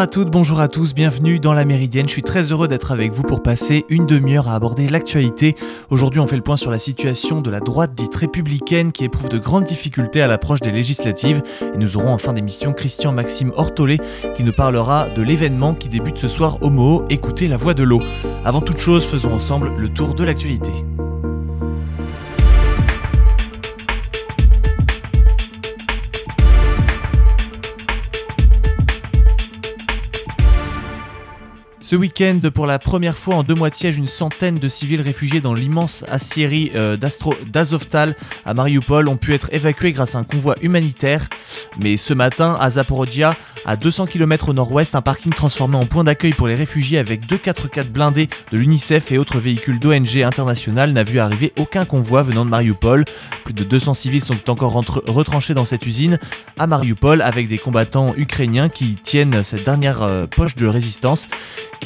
Bonjour à toutes, bonjour à tous, bienvenue dans la Méridienne. Je suis très heureux d'être avec vous pour passer une demi-heure à aborder l'actualité. Aujourd'hui, on fait le point sur la situation de la droite dite républicaine qui éprouve de grandes difficultés à l'approche des législatives. Et nous aurons en fin d'émission Christian Maxime Hortolé qui nous parlera de l'événement qui débute ce soir au Moho, écoutez la voix de l'eau. Avant toute chose, faisons ensemble le tour de l'actualité. Ce week-end, pour la première fois en deux mois de siège, une centaine de civils réfugiés dans l'immense aciérie euh, d'Azovtal à Mariupol ont pu être évacués grâce à un convoi humanitaire. Mais ce matin, à Zaporozhia, à 200 km au nord-ouest, un parking transformé en point d'accueil pour les réfugiés avec deux 4x4 blindés de l'UNICEF et autres véhicules d'ONG internationales n'a vu arriver aucun convoi venant de Mariupol. Plus de 200 civils sont encore retranchés dans cette usine à Mariupol avec des combattants ukrainiens qui tiennent cette dernière euh, poche de résistance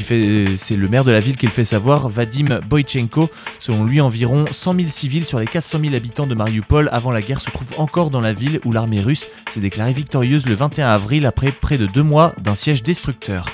c'est le maire de la ville qui le fait savoir, Vadim Boychenko. Selon lui, environ 100 000 civils sur les 400 000 habitants de Mariupol avant la guerre se trouvent encore dans la ville où l'armée russe s'est déclarée victorieuse le 21 avril après près de deux mois d'un siège destructeur.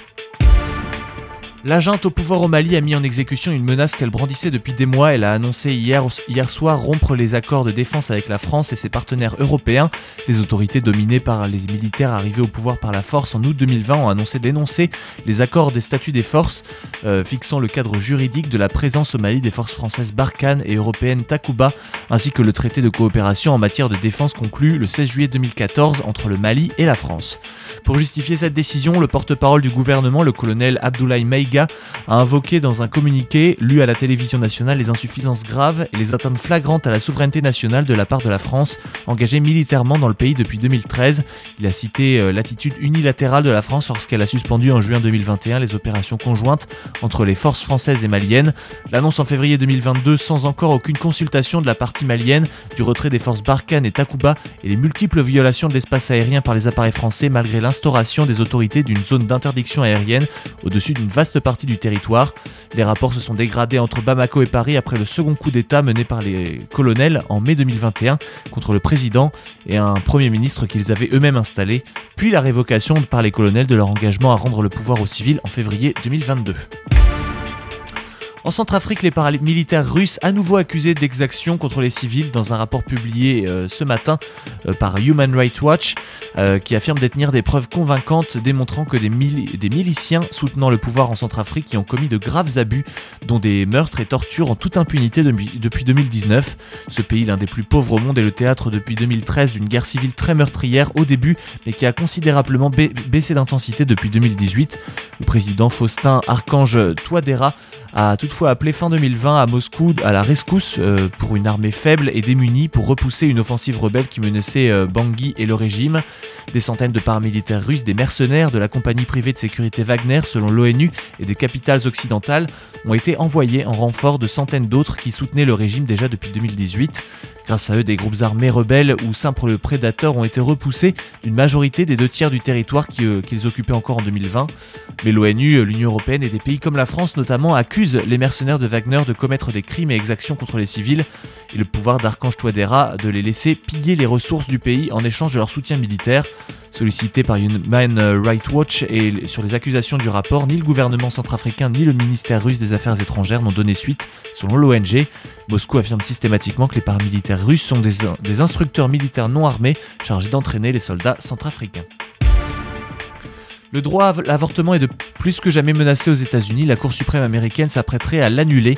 L'agent au pouvoir au Mali a mis en exécution une menace qu'elle brandissait depuis des mois. Elle a annoncé hier, hier soir rompre les accords de défense avec la France et ses partenaires européens. Les autorités dominées par les militaires arrivés au pouvoir par la force en août 2020 ont annoncé dénoncer les accords des statuts des forces euh, fixant le cadre juridique de la présence au Mali des forces françaises Barkhane et européennes Takuba, ainsi que le traité de coopération en matière de défense conclu le 16 juillet 2014 entre le Mali et la France. Pour justifier cette décision, le porte-parole du gouvernement, le colonel Abdoulaye Maïga, a invoqué dans un communiqué lu à la télévision nationale les insuffisances graves et les atteintes flagrantes à la souveraineté nationale de la part de la France, engagée militairement dans le pays depuis 2013. Il a cité euh, l'attitude unilatérale de la France lorsqu'elle a suspendu en juin 2021 les opérations conjointes entre les forces françaises et maliennes. L'annonce en février 2022 sans encore aucune consultation de la partie malienne du retrait des forces Barkhane et Takuba et les multiples violations de l'espace aérien par les appareils français malgré l'instauration des autorités d'une zone d'interdiction aérienne au-dessus d'une vaste partie du territoire. Les rapports se sont dégradés entre Bamako et Paris après le second coup d'État mené par les colonels en mai 2021 contre le président et un Premier ministre qu'ils avaient eux-mêmes installé, puis la révocation par les colonels de leur engagement à rendre le pouvoir aux civils en février 2022. En Centrafrique, les paramilitaires russes à nouveau accusés d'exactions contre les civils dans un rapport publié euh, ce matin euh, par Human Rights Watch euh, qui affirme détenir des preuves convaincantes démontrant que des, miliciens soutenant le pouvoir en Centrafrique y ont commis de graves abus dont des meurtres et tortures en toute impunité depuis 2019. Ce pays, l'un des plus pauvres au monde, est le théâtre depuis 2013 d'une guerre civile très meurtrière au début mais qui a considérablement baissé d'intensité depuis 2018. Le président Faustin Archange Touadéra a toutefois appelé fin 2020 à Moscou à la rescousse euh, pour une armée faible et démunie pour repousser une offensive rebelle qui menaçait euh, Bangui et le régime. Des centaines de paramilitaires russes, des mercenaires de la compagnie privée de sécurité Wagner selon l'ONU et des capitales occidentales ont été envoyés en renfort de centaines d'autres qui soutenaient le régime déjà depuis 2018. Grâce à eux, des groupes armés rebelles ou simples prédateurs ont été repoussés d'une majorité des deux tiers du territoire euh, qu'ils occupaient encore en 2020. Mais l'ONU, l'Union Européenne et des pays comme la France notamment accusent les mercenaires de Wagner de commettre des crimes et exactions contre les civils et le pouvoir d'Archange Touadéra de les laisser piller les ressources du pays en échange de leur soutien militaire. Sollicité par Human Rights Watch et sur les accusations du rapport, ni le gouvernement centrafricain ni le ministère russe des Affaires étrangères n'ont donné suite, selon l'ONG. Moscou affirme systématiquement que les paramilitaires russes sont des instructeurs militaires non armés chargés d'entraîner les soldats centrafricains. Le droit à l'avortement est de plus que jamais menacé aux États-Unis. La Cour suprême américaine s'apprêterait à l'annuler,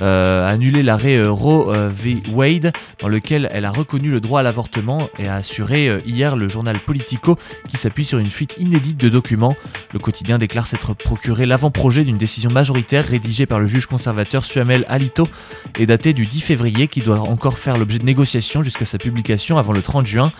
euh, annuler l'arrêt euh, Roe euh, v. Wade, dans lequel elle a reconnu le droit à l'avortement et a assuré hier le journal Politico qui s'appuie sur une fuite inédite de documents. Le quotidien déclare s'être procuré l'avant-projet d'une décision majoritaire rédigée par le juge conservateur Suamel Alito et datée du 10 février qui doit encore faire l'objet de négociations jusqu'à sa publication avant le 30 juin.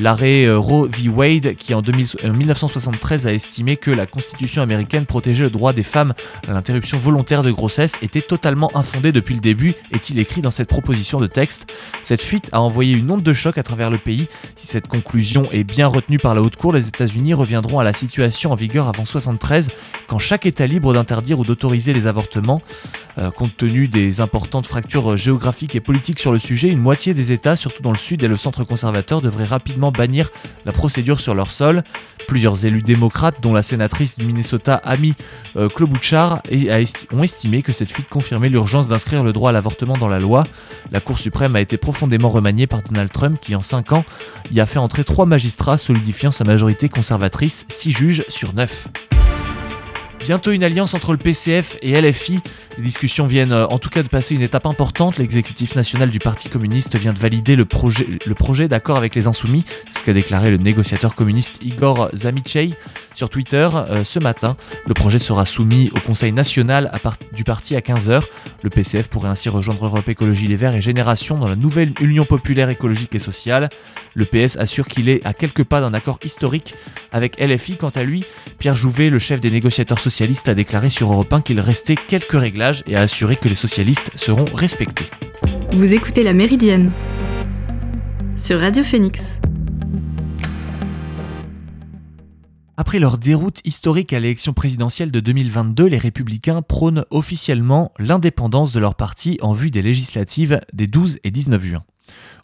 L'arrêt Roe v. Wade, qui en 1973 a estimé que la Constitution américaine protégeait le droit des femmes à l'interruption volontaire de grossesse était totalement infondée depuis le début, est-il écrit dans cette proposition de texte? Cette fuite a envoyé une onde de choc à travers le pays. Si cette conclusion est bien retenue par la Haute Cour, les États-Unis reviendront à la situation en vigueur avant 73, quand chaque État libre d'interdire ou d'autoriser les avortements. Euh, compte tenu des importantes fractures géographiques et politiques sur le sujet, une moitié des États, surtout dans le sud et le centre conservateur, devraient rapidement bannir la procédure sur leur sol. Plusieurs élus démocrates dont la sénatrice du Minnesota Amy euh, Klobuchar, ont estimé que cette fuite confirmait l'urgence d'inscrire le droit à l'avortement dans la loi. La Cour suprême a été profondément remaniée par Donald Trump qui, en 5 ans, y a fait entrer 3 magistrats solidifiant sa majorité conservatrice, 6 juges sur 9. Bientôt une alliance entre le PCF et LFI. Les discussions viennent euh, en tout cas de passer une étape importante. L'exécutif national du Parti communiste vient de valider le projet, le projet d'accord avec les Insoumis. C'est ce qu'a déclaré le négociateur communiste Igor Zamichey sur Twitter euh, ce matin. Le projet sera soumis au Conseil national du parti à 15h. Le PCF pourrait ainsi rejoindre Europe Écologie Les Verts et Génération dans la nouvelle Union populaire écologique et sociale. Le PS assure qu'il est à quelques pas d'un accord historique avec LFI. Quant à lui, Pierre Jouvet, le chef des négociateurs socialistes, a déclaré sur Europe 1 qu'il restait quelques réglages et a assuré que les socialistes seront respectés. Vous écoutez La Méridienne sur Radio Phoenix. Après leur déroute historique à l'élection présidentielle de 2022, les républicains prônent officiellement l'indépendance de leur parti en vue des législatives des 12 et 19 juin.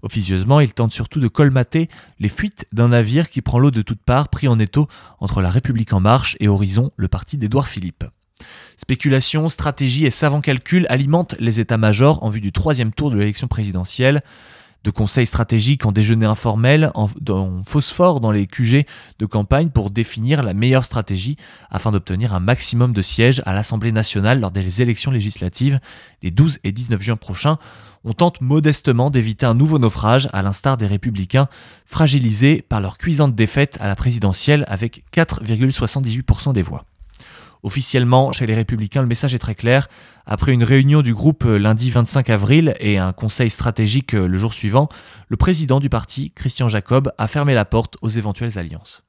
Officieusement, ils tentent surtout de colmater les fuites d'un navire qui prend l'eau de toutes parts, pris en étau entre la République en marche et Horizon, le parti d'Édouard Philippe. Spéculation, stratégie et savants calculs alimentent les états-majors en vue du troisième tour de l'élection présidentielle de conseils stratégiques en déjeuner informel, en, phosphore dans les QG de campagne pour définir la meilleure stratégie afin d'obtenir un maximum de sièges à l'Assemblée nationale lors des élections législatives des 12 et 19 juin prochains. On tente modestement d'éviter un nouveau naufrage à l'instar des républicains fragilisés par leur cuisante défaite à la présidentielle avec 4,78% des voix. Officiellement, chez les Républicains, le message est très clair. Après une réunion du groupe euh, lundi 25 avril et un conseil stratégique euh, le jour suivant, le président du parti, Christian Jacob, a fermé la porte aux éventuelles alliances.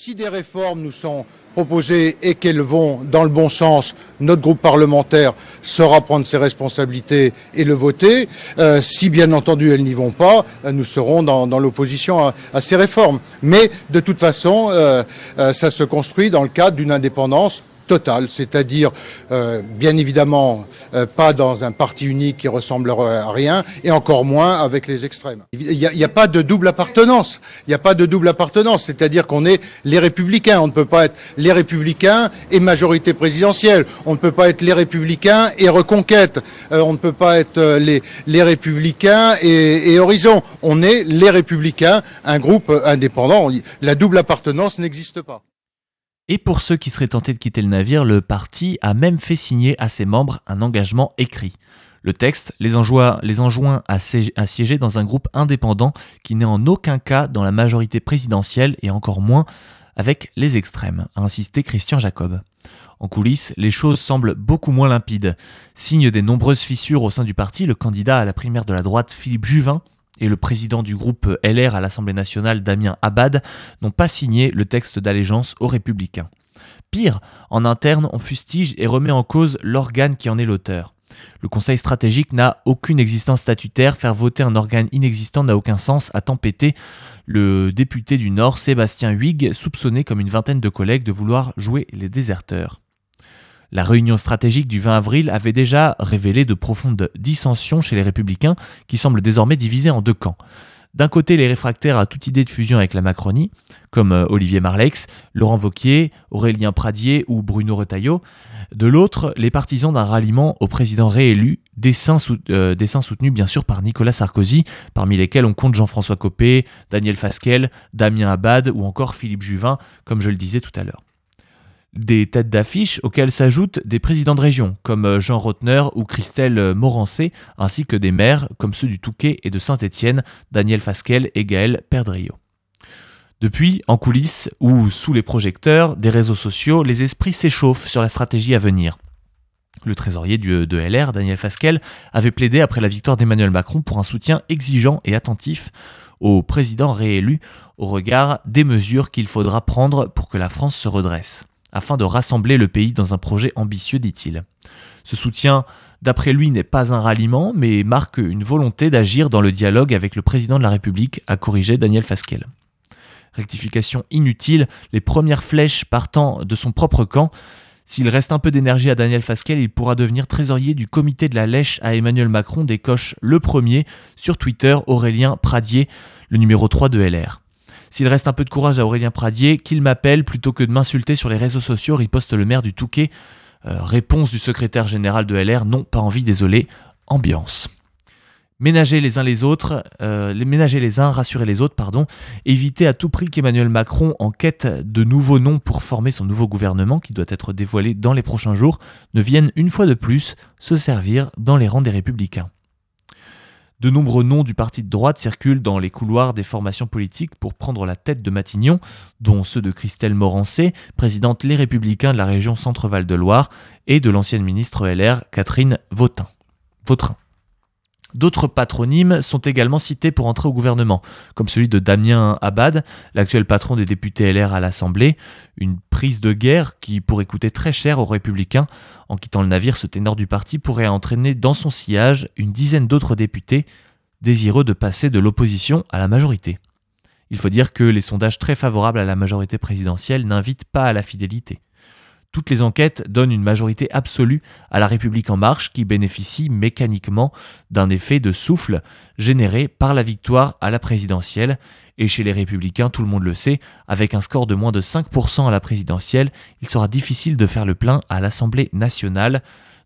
Si des réformes nous sont proposées et qu'elles vont dans le bon sens, notre groupe parlementaire saura prendre ses responsabilités et le voter. Euh, si bien entendu elles n'y vont pas, nous serons dans, l'opposition à, ces réformes. Mais de toute façon, ça se construit dans le cadre d'une indépendance Total, c'est-à-dire euh, bien évidemment euh, pas dans un parti unique qui ressemblerait à rien, et encore moins avec les extrêmes. Il n'y a, pas de double appartenance. Il n'y a pas de double appartenance, c'est-à-dire qu'on est les républicains. On ne peut pas être les républicains et majorité présidentielle. On ne peut pas être les républicains et reconquête. Euh, on ne peut pas être les, républicains et, et horizon. On est les républicains, un groupe indépendant. La double appartenance n'existe pas. Et pour ceux qui seraient tentés de quitter le navire, le parti a même fait signer à ses membres un engagement écrit. Le texte les enjoint, enjoint à, siéger dans un groupe indépendant qui n'est en aucun cas dans la majorité présidentielle et encore moins avec les extrêmes, a insisté Christian Jacob. En coulisses, les choses semblent beaucoup moins limpides. Signe des nombreuses fissures au sein du parti, le candidat à la primaire de la droite Philippe Juvin et le président du groupe LR à l'Assemblée nationale, Damien Abad, n'ont pas signé le texte d'allégeance aux républicains. Pire, en interne, on fustige et remet en cause l'organe qui en est l'auteur. Le Conseil stratégique n'a aucune existence statutaire, faire voter un organe inexistant n'a aucun sens, a tempêté le député du Nord, Sébastien Huyghe, soupçonné comme une vingtaine de collègues de vouloir jouer les déserteurs. La réunion stratégique du 20 avril avait déjà révélé de profondes dissensions chez les républicains qui semblent désormais divisés en deux camps. D'un côté, les réfractaires à toute idée de fusion avec la Macronie, comme euh, Olivier Marlex, Laurent Vauquier, Aurélien Pradier ou Bruno Retailleau. De l'autre, les partisans d'un ralliement au président réélu, euh, dessein, soutenu bien sûr par Nicolas Sarkozy, parmi lesquels on compte Jean-François Copé, Daniel Fasquelle, Damien Abad ou encore Philippe Juvin, comme je le disais tout à l'heure des têtes d'affiche auxquelles s'ajoutent des présidents de région comme euh, Jean Rotner ou Christelle euh, Morancé, ainsi que des maires comme ceux du Touquet et de Saint-Étienne, Daniel Fasquelle et Gaël Perdrio. Depuis, en coulisses ou sous les projecteurs des réseaux sociaux, les esprits s'échauffent sur la stratégie à venir. Le trésorier de LR, Daniel Fasquelle, avait plaidé après la victoire d'Emmanuel Macron pour un soutien exigeant et attentif au président réélu au regard des mesures qu'il faudra prendre pour que la France se redresse afin de rassembler le pays dans un projet ambitieux, dit-il. Ce soutien, d'après lui, n'est pas un ralliement, mais marque une volonté d'agir dans le dialogue avec le président de la République, a corrigé Daniel Fasquelle. Rectification inutile, les premières flèches partant de son propre camp. S'il reste un peu d'énergie à Daniel Fasquelle, il pourra devenir trésorier du comité de la Lèche à Emmanuel Macron, décoche le premier sur Twitter Aurélien Pradier, le numéro 3 de LR. S'il reste un peu de courage à Aurélien Pradier, qu'il m'appelle plutôt que de m'insulter sur les réseaux sociaux, riposte le maire du Touquet. Euh, réponse du secrétaire général de LR, non, pas envie, désolé, ambiance. Ménager les uns les autres, euh, les ménager les uns, rassurer les autres, pardon, éviter à tout prix qu'Emmanuel Macron, en quête de nouveaux noms pour former son nouveau gouvernement, qui doit être dévoilé dans les prochains jours, ne vienne une fois de plus se servir dans les rangs des républicains. De nombreux noms du parti de droite circulent dans les couloirs des formations politiques pour prendre la tête de Matignon, dont ceux de Christelle Morancé, présidente Les Républicains de la région Centre-Val de Loire, et de l'ancienne ministre LR Catherine Vautrin. Vautrin. D'autres patronymes sont également cités pour entrer au gouvernement, comme celui de Damien Abad, l'actuel patron des députés LR à l'Assemblée, une prise de guerre qui pourrait coûter très cher aux républicains. En quittant le navire, ce ténor du parti pourrait entraîner dans son sillage une dizaine d'autres députés désireux de passer de l'opposition à la majorité. Il faut dire que les sondages très favorables à la majorité présidentielle n'invitent pas à la fidélité. Toutes les enquêtes donnent une majorité absolue à la République en marche qui bénéficie mécaniquement d'un effet de souffle généré par la victoire à la présidentielle. Et chez les républicains, tout le monde le sait, avec un score de moins de 5% à la présidentielle, il sera difficile de faire le plein à l'Assemblée nationale.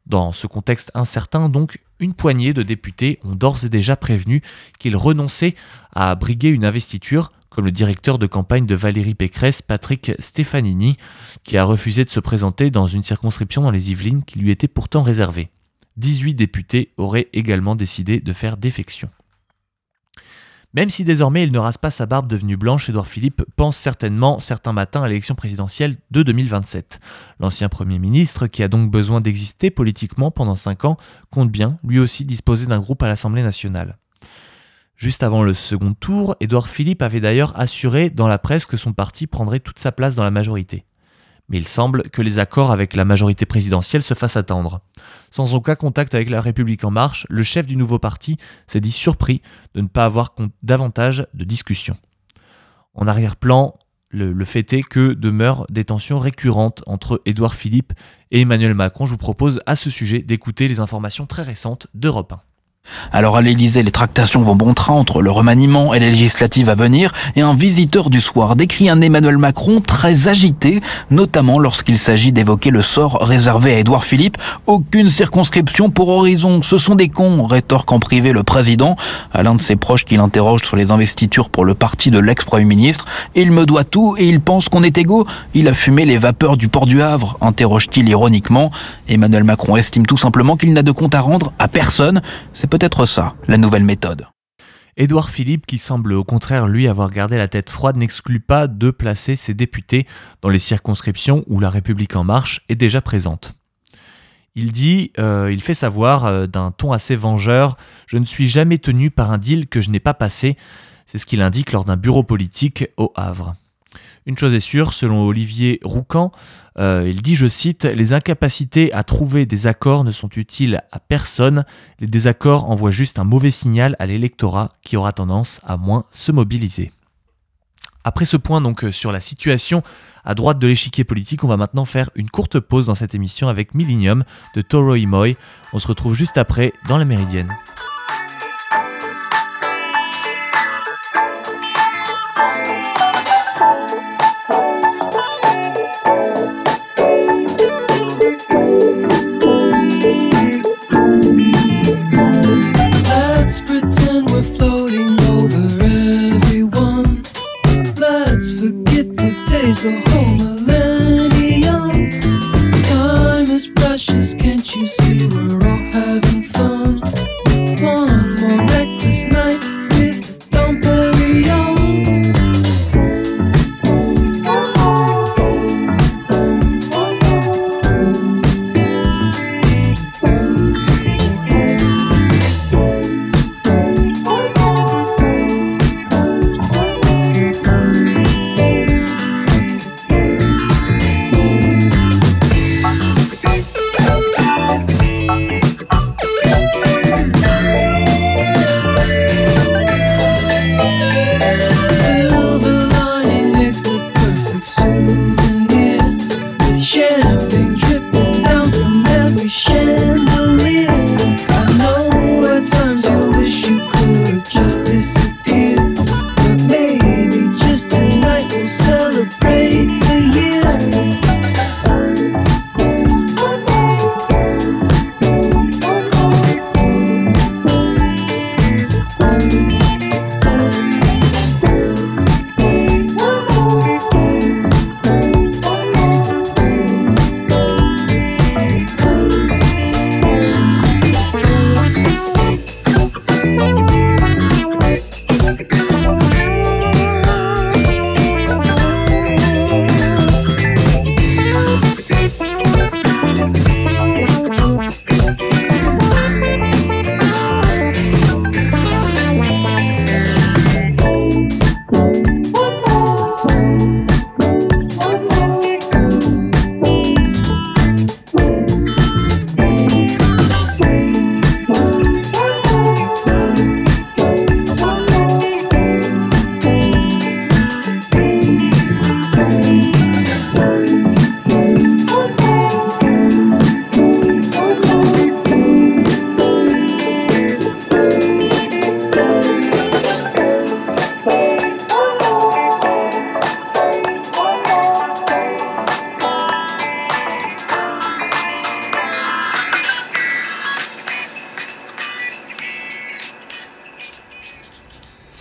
Dans ce contexte incertain, donc, une poignée de députés ont d'ores et déjà prévenu qu'ils renonçaient à briguer une investiture comme le directeur de campagne de Valérie Pécresse, Patrick Stefanini, qui a refusé de se présenter dans une circonscription dans les Yvelines qui lui était pourtant réservée. 18 députés auraient également décidé de faire défection. Même si désormais il ne rase pas sa barbe devenue blanche, Édouard Philippe pense certainement certains matins à l'élection présidentielle de 2027. L'ancien Premier ministre, qui a donc besoin d'exister politiquement pendant 5 ans, compte bien lui aussi disposer d'un groupe à l'Assemblée nationale. Juste avant le second tour, Édouard Philippe avait d'ailleurs assuré dans la presse que son parti prendrait toute sa place dans la majorité. Mais il semble que les accords avec la majorité présidentielle se fassent attendre. Sans aucun contact avec la République en marche, le chef du nouveau parti s'est dit surpris de ne pas avoir davantage de discussions. En arrière-plan, le, fait est que demeurent des tensions récurrentes entre Édouard Philippe et Emmanuel Macron. Je vous propose à ce sujet d'écouter les informations très récentes d'Europe 1. Alors à l'Elysée, les tractations vont bon train entre le remaniement et les législatives à venir, et un visiteur du soir décrit un Emmanuel Macron très agité, notamment lorsqu'il s'agit d'évoquer le sort réservé à Édouard Philippe. Aucune circonscription pour Horizon, ce sont des cons, rétorque en privé le président à l'un de ses proches qui l'interroge sur les investitures pour le parti de l'ex-premier ministre. Il me doit tout et il pense qu'on est égaux. Il a fumé les vapeurs du port du Havre, interroge-t-il ironiquement. Emmanuel Macron estime tout simplement qu'il n'a de compte à rendre à personne. Peut-être ça, la nouvelle méthode. Édouard Philippe, qui semble au contraire lui avoir gardé la tête froide, n'exclut pas de placer ses députés dans les circonscriptions où la République en marche est déjà présente. Il dit, euh, il fait savoir euh, d'un ton assez vengeur, je ne suis jamais tenu par un deal que je n'ai pas passé. C'est ce qu'il indique lors d'un bureau politique au Havre. Une chose est sûre, selon Olivier Roucan, euh, il dit, je cite, Les incapacités à trouver des accords ne sont utiles à personne, les désaccords envoient juste un mauvais signal à l'électorat qui aura tendance à moins se mobiliser. Après ce point donc sur la situation à droite de l'échiquier politique, on va maintenant faire une courte pause dans cette émission avec Millennium de Toro Imoy. On se retrouve juste après dans la Méridienne.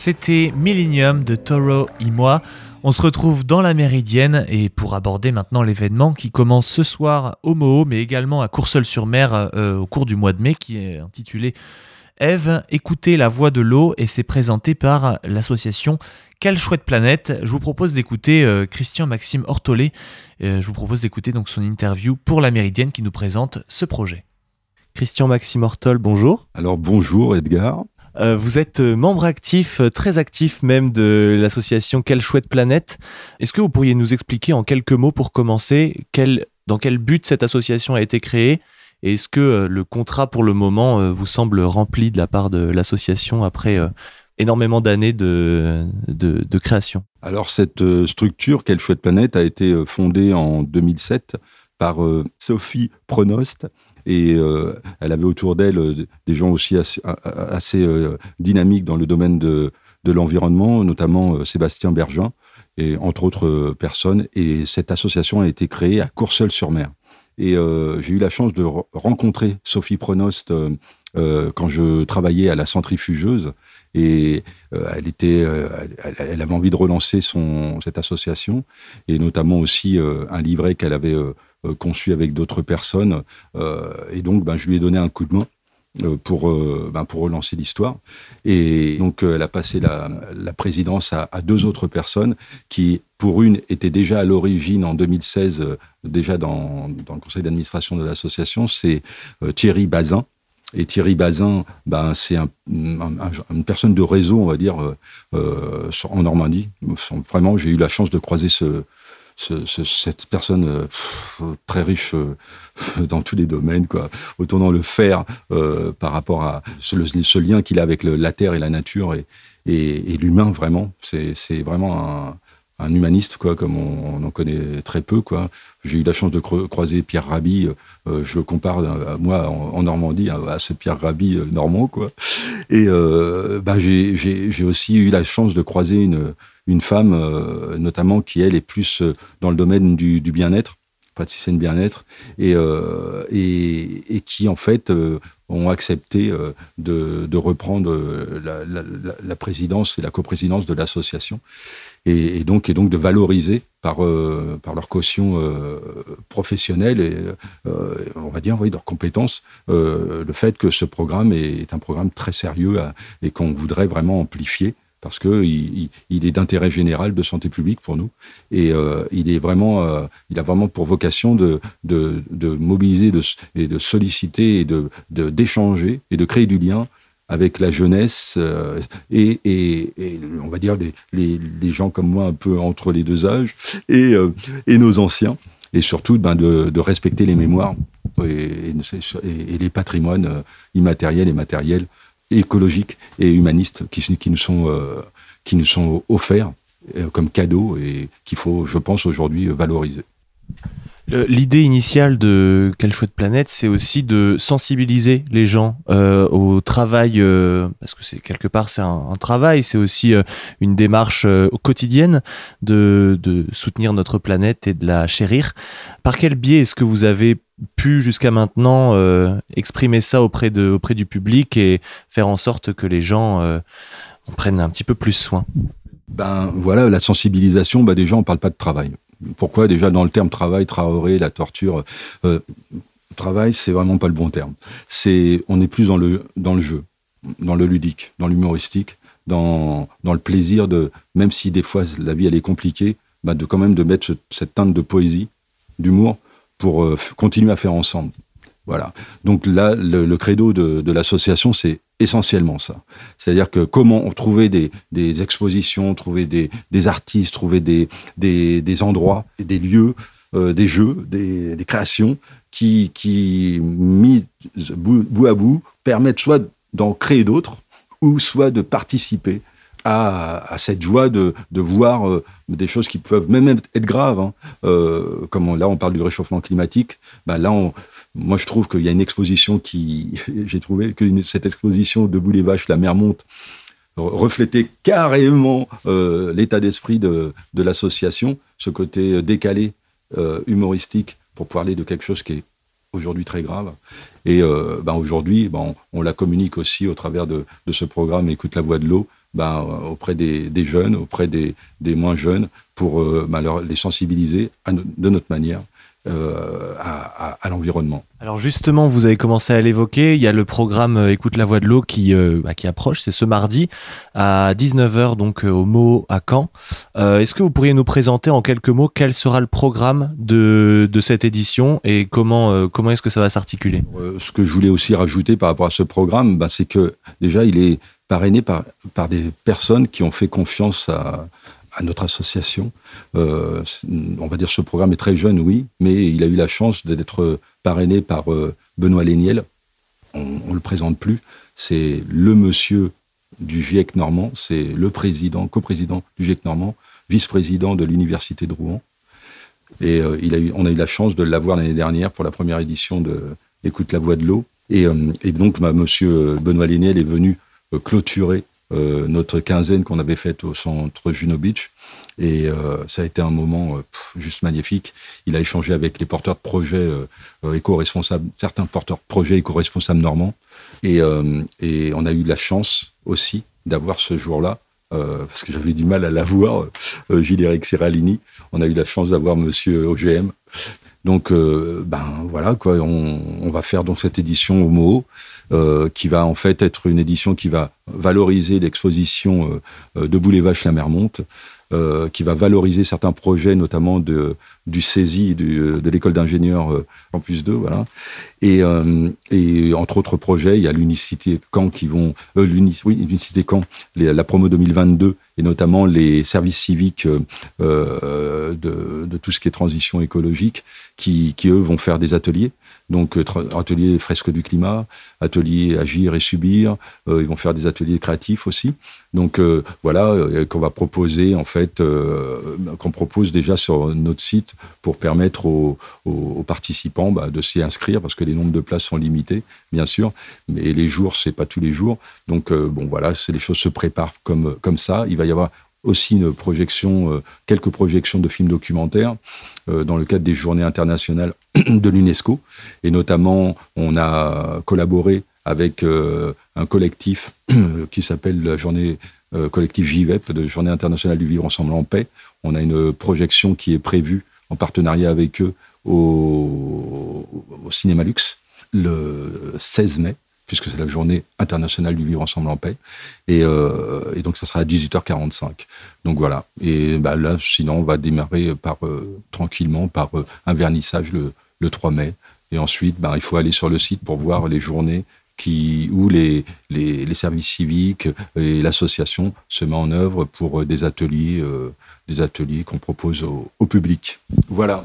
C'était Millennium de Toro et moi. On se retrouve dans la Méridienne et pour aborder maintenant l'événement qui commence ce soir au Moho, mais également à Courseul-sur-Mer euh, au cours du mois de mai, qui est intitulé Eve, écoutez la voix de l'eau et c'est présenté par l'association Quelle chouette planète. Je vous propose d'écouter euh, Christian Maxime Hortolé. Euh, je vous propose d'écouter donc son interview pour la Méridienne qui nous présente ce projet. Christian Maxime Hortol, bonjour. Alors bonjour Edgar. Euh, vous êtes membre actif, très actif même de l'association Quelle chouette planète. Est-ce que vous pourriez nous expliquer en quelques mots pour commencer dans quel but cette association a été créée? Est-ce que euh, le contrat pour le moment euh, vous semble rempli de la part de l'association après euh, énormément d'années de, de, création? Alors cette structure, Quelle chouette planète, a été fondée en 2007 par Sophie Pronost. Et elle avait autour d'elle des gens aussi assez, dynamiques dans le domaine de, de l'environnement, notamment Sébastien Bergin, et entre autres personnes. Et cette association a été créée à Courseul-sur-Mer. Et euh, j'ai eu la chance de rencontrer Sophie Pronost euh, euh, quand je travaillais à la centrifugeuse. Et elle, était, elle, avait envie de relancer son, cette association, et notamment aussi un livret qu'elle avait conçu avec d'autres personnes. et donc, ben, je lui ai donné un coup de main. Pour, ben, pour relancer l'histoire. Et donc, elle a passé la, la présidence à, à, deux autres personnes qui, pour une, étaient déjà à l'origine en 2016 déjà dans, dans le conseil d'administration de l'association, c'est euh, Thierry Bazin. Et Thierry Bazin, ben, c'est un, une personne de réseau, on va dire, euh, euh en Normandie. Vraiment, j'ai eu la chance de croiser ce, ce, cette personne euh, très riche dans tous les domaines, quoi. autant dans le faire par rapport à ce, ce lien qu'il a avec la terre et la nature et, et, et l'humain, vraiment. C'est vraiment un, un humaniste, quoi, comme on, en connaît très peu, quoi. J'ai eu la chance de croiser Pierre Rabhi. Euh, je le compare, à, moi, en, Normandie, à, ce Pierre Rabhi euh, normand, quoi. Et euh, bah, j'ai aussi eu la chance de croiser une, une femme, notamment, qui, elle, est plus dans le domaine du, bien-être, praticienne bien-être, et, et, qui, en fait, ont accepté de, reprendre la, présidence et la coprésidence de l'association et, donc, et donc de valoriser par, euh, par leur caution euh, professionnelle et, euh, on va dire, oui, leurs compétences, le fait que ce programme est, un programme très sérieux et qu'on voudrait vraiment amplifier parce qu'il il, est d'intérêt général de santé publique pour nous. Et il, est vraiment, il a vraiment pour vocation de, mobiliser de, et de solliciter et d'échanger de, et de créer du lien avec la jeunesse euh, et, on va dire les, gens comme moi un peu entre les deux âges et, euh, nos anciens et surtout ben, de, respecter les mémoires et, les patrimoines euh, immatériels et matériels écologiques et humanistes qui, nous, sont, qui nous sont offerts comme cadeaux et qu'il faut, je pense, aujourd'hui valoriser. L'idée initiale de Quelle chouette planète, c'est aussi de sensibiliser les gens euh, au travail, euh, parce que c'est quelque part c'est un, travail, c'est aussi euh, une démarche quotidienne de, soutenir notre planète et de la chérir. Par quel biais est-ce que vous avez pu jusqu'à maintenant exprimer ça auprès, de, auprès du public et faire en sorte que les gens en prennent un petit peu plus soin? Ben voilà, la sensibilisation, ben déjà on parle pas de travail. Pourquoi déjà dans le terme travail, Traoré, la torture euh, Travail, c'est vraiment pas le bon terme. On est plus dans le, jeu, dans le ludique, dans l'humoristique, dans, dans le plaisir de, même si des fois la vie elle est compliquée, bah de quand même de mettre cette teinte de poésie, d'humour, pour euh, continuer à faire ensemble. Voilà. Donc là, le, credo de, l'association, c'est essentiellement ça. C'est-à-dire que comment on trouvait des, des expositions, trouver des, des, artistes, trouver des, des, endroits, des lieux, euh, des jeux, des, créations qui, qui, mis bout, à bout, permettent soit d'en créer d'autres ou soit de participer à, cette joie de, de voir euh, des choses qui peuvent même être graves. Hein. Euh, comme là, on parle du réchauffement climatique, ben là, on, moi, je trouve qu'il y a une exposition qui, j'ai trouvé que cette exposition Debout les vaches, la mer monte, reflétait carrément euh, l'état d'esprit de, de l'association, ce côté décalé, euh, humoristique, pour parler de quelque chose qui est aujourd'hui très grave. Et euh, ben aujourd'hui, ben on, la communique aussi au travers de, de, ce programme Écoute la voix de l'eau, ben, auprès des, jeunes, auprès des, moins jeunes, pour les sensibiliser de notre manière euh, à, l'environnement. Alors justement, vous avez commencé à l'évoquer, il y a le programme euh, Écoute la voix de l'eau qui, euh, bah, qui approche, c'est ce mardi à 19h donc au MO à Caen. Est-ce que vous pourriez nous présenter en quelques mots quel sera le programme de, de cette édition et comment, comment est-ce que ça va s'articuler? Ce que je voulais aussi rajouter par rapport à ce programme, bah, c'est que déjà il est parrainé par, par des personnes qui ont fait confiance à, à notre association. Euh, on va dire ce programme est très jeune, oui, mais il a eu la chance d'être parrainé par euh, Benoît Léniel. On ne le présente plus. C'est le monsieur du GIEC normand, c'est le président, coprésident du GIEC normand, vice-président de l'Université de Rouen. Et euh, on a eu la chance de l'avoir l'année dernière pour la première édition de Écoute la voix de l'eau. Et, donc, monsieur Benoît Léniel est venu clôturer notre quinzaine qu'on avait faite au centre Juno Beach. Et euh, ça a été un moment euh, juste magnifique. Il a échangé avec les porteurs de projets éco-responsables, certains porteurs de projets éco-responsables normands. Et, on a eu la chance aussi d'avoir ce jour-là, parce que j'avais du mal à l'avoir, Gilles-Éric Serralini. On a eu la chance d'avoir Monsieur OGM. Donc, ben voilà, quoi, on, va faire donc cette édition au MOO. Euh, qui va en fait être une édition qui va valoriser l'exposition euh, euh, de Boulet-Vache la mer monte, qui va valoriser certains projets, notamment de, du CESI, de l'école d'ingénieurs Campus 2, voilà. Et, et, entre autres projets, il y a l'unicité Caen qui vont, oui, l'unicité Caen, la promo 2022 et notamment les services civiques de, de, tout ce qui est transition écologique, qui, qui eux vont faire des ateliers. Donc, euh, atelier fresque du climat, atelier agir et subir. Euh, ils vont faire des ateliers créatifs aussi. Donc, euh, voilà, qu'on va proposer, en fait, qu'on propose déjà sur notre site pour permettre aux, participants bah, de s'y inscrire parce que les nombres de places sont limités, bien sûr. Mais les jours, c'est pas tous les jours. Donc, bon, voilà, les choses se préparent comme, comme ça. Il va y avoir aussi une projection, quelques projections de films documentaires dans le cadre des journées internationales de l'UNESCO. Et notamment, on a collaboré avec euh, un collectif qui s'appelle la journée euh, collectif JVEP, de Journée internationale du vivre ensemble en paix. On a une projection qui est prévue en partenariat avec eux au, au Cinéma Luxe le 16 mai puisque c'est la journée internationale du vivre ensemble en paix. Et, euh, donc, ça sera à 18h45. Donc voilà. Et bah, là, sinon, on va démarrer par, tranquillement par un vernissage le, le 3 mai. Et ensuite, ben, il faut aller sur le site pour voir les journées qui, où les, les, services civiques et l'association se met en œuvre pour des ateliers, euh, des ateliers qu'on propose au, public. Voilà.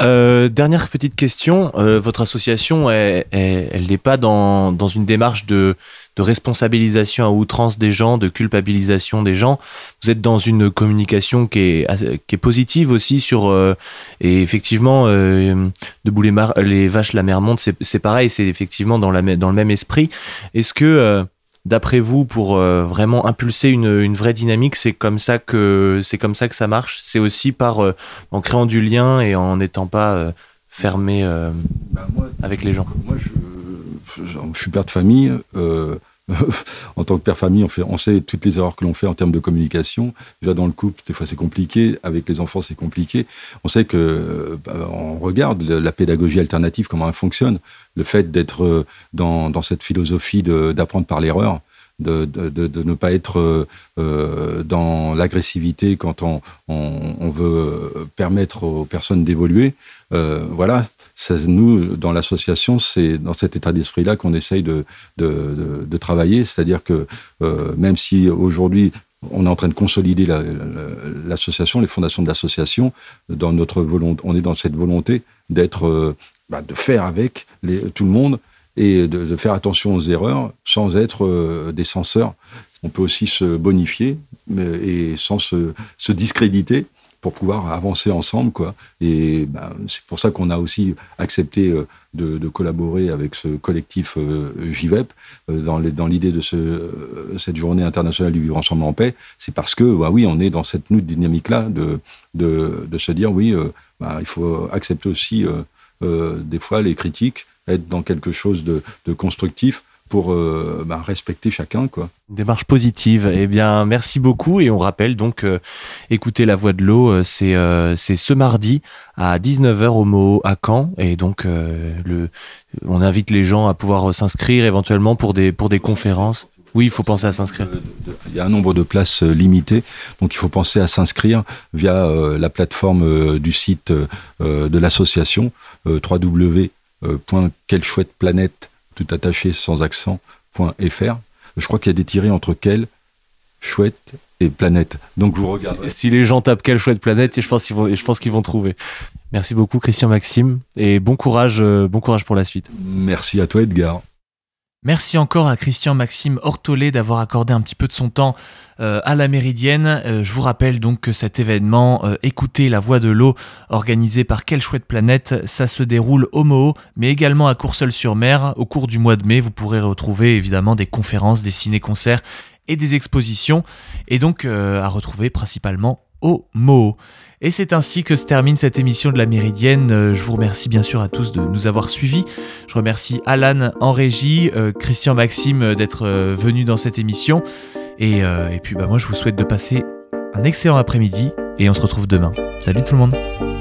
Euh, dernière petite question, euh, votre association, elle n'est pas dans, dans, une démarche de, de responsabilisation à outrance des gens, de culpabilisation des gens. Vous êtes dans une communication qui est, qui est positive aussi sur euh, et effectivement euh, debout les, les vaches la mer monte c'est pareil c'est effectivement dans la dans le même esprit. Est-ce que euh, d'après vous, pour euh, vraiment impulser une, une vraie dynamique, c'est comme ça que c'est comme ça que ça marche? C'est aussi par en créant du lien et en n'étant pas fermé bah, avec les gens. Moi, je, je suis père de famille. En tant que père famille, on, sait toutes les erreurs que l'on fait en termes de communication. Déjà dans le couple, des fois c'est compliqué. Avec les enfants, c'est compliqué. On sait que bah, on regarde la pédagogie alternative, comment elle fonctionne. Le fait d'être euh, dans, cette philosophie d'apprendre par l'erreur. De, ne pas être euh, dans l'agressivité quand on, veut permettre aux personnes d'évoluer. Euh, voilà, nous, dans l'association, c'est dans cet état d'esprit-là qu'on essaye de, travailler. C'est-à-dire que euh, même si aujourd'hui, on est en train de consolider l'association, les fondations de l'association, dans notre volonté, on est dans cette volonté d'être, euh, bah, de faire avec tout le monde et de, faire attention aux erreurs sans être euh, des censeurs. On peut aussi se bonifier mais, et sans se, se discréditer pour pouvoir avancer ensemble. Quoi. Et ben, c'est pour ça qu'on a aussi accepté euh, de, collaborer avec ce collectif euh, JVEP euh, dans l'idée de ce, cette journée internationale du vivre ensemble en paix. C'est parce que, bah, oui, on est dans cette dynamique-là de, de, de, se dire, oui, bah, il faut accepter aussi des fois les critiques, être dans quelque chose de, constructif pour euh, bah, respecter chacun. Quoi. Démarche positive. Eh bien, merci beaucoup. Et on rappelle donc, euh, écouter La Voix de l'eau, euh, c'est ce mardi à 19h au Mo à Caen. Et donc, on invite les gens à pouvoir s'inscrire éventuellement pour des, pour des conférences. Oui, il faut penser à s'inscrire. Il y a un nombre de places limité, donc il faut penser à s'inscrire via la plateforme du site de l'association www.quelchouetteplanète tout attaché sans accent.fr. Je crois qu'il y a des tirés entre quel, chouette et planète. Donc vous regardez. Si, les gens tapent quelle chouette planète, je pense qu'ils vont, je pense qu'ils vont trouver. Merci beaucoup Christian Maxime et bon courage, euh, bon courage pour la suite. Merci à toi Edgar. Merci encore à Christian Maxime Hortolé d'avoir accordé un petit peu de son temps euh, à la Méridienne. Euh, je vous rappelle donc que cet événement, euh, Écoutez la voix de l'eau, organisé par Quelle chouette planète, ça se déroule au Moho, mais également à Courseul-sur-Mer. Au cours du mois de mai, vous pourrez retrouver évidemment des conférences, des ciné-concerts et des expositions, et donc à retrouver principalement au Moho. Et c'est ainsi que se termine cette émission de la Méridienne. Euh, je vous remercie bien sûr à tous de nous avoir suivis. Je remercie Alan en régie, euh, Christian Maxime euh, d'être venu dans cette émission. Et, puis bah, moi je vous souhaite de passer un excellent après-midi et on se retrouve demain. Salut tout le monde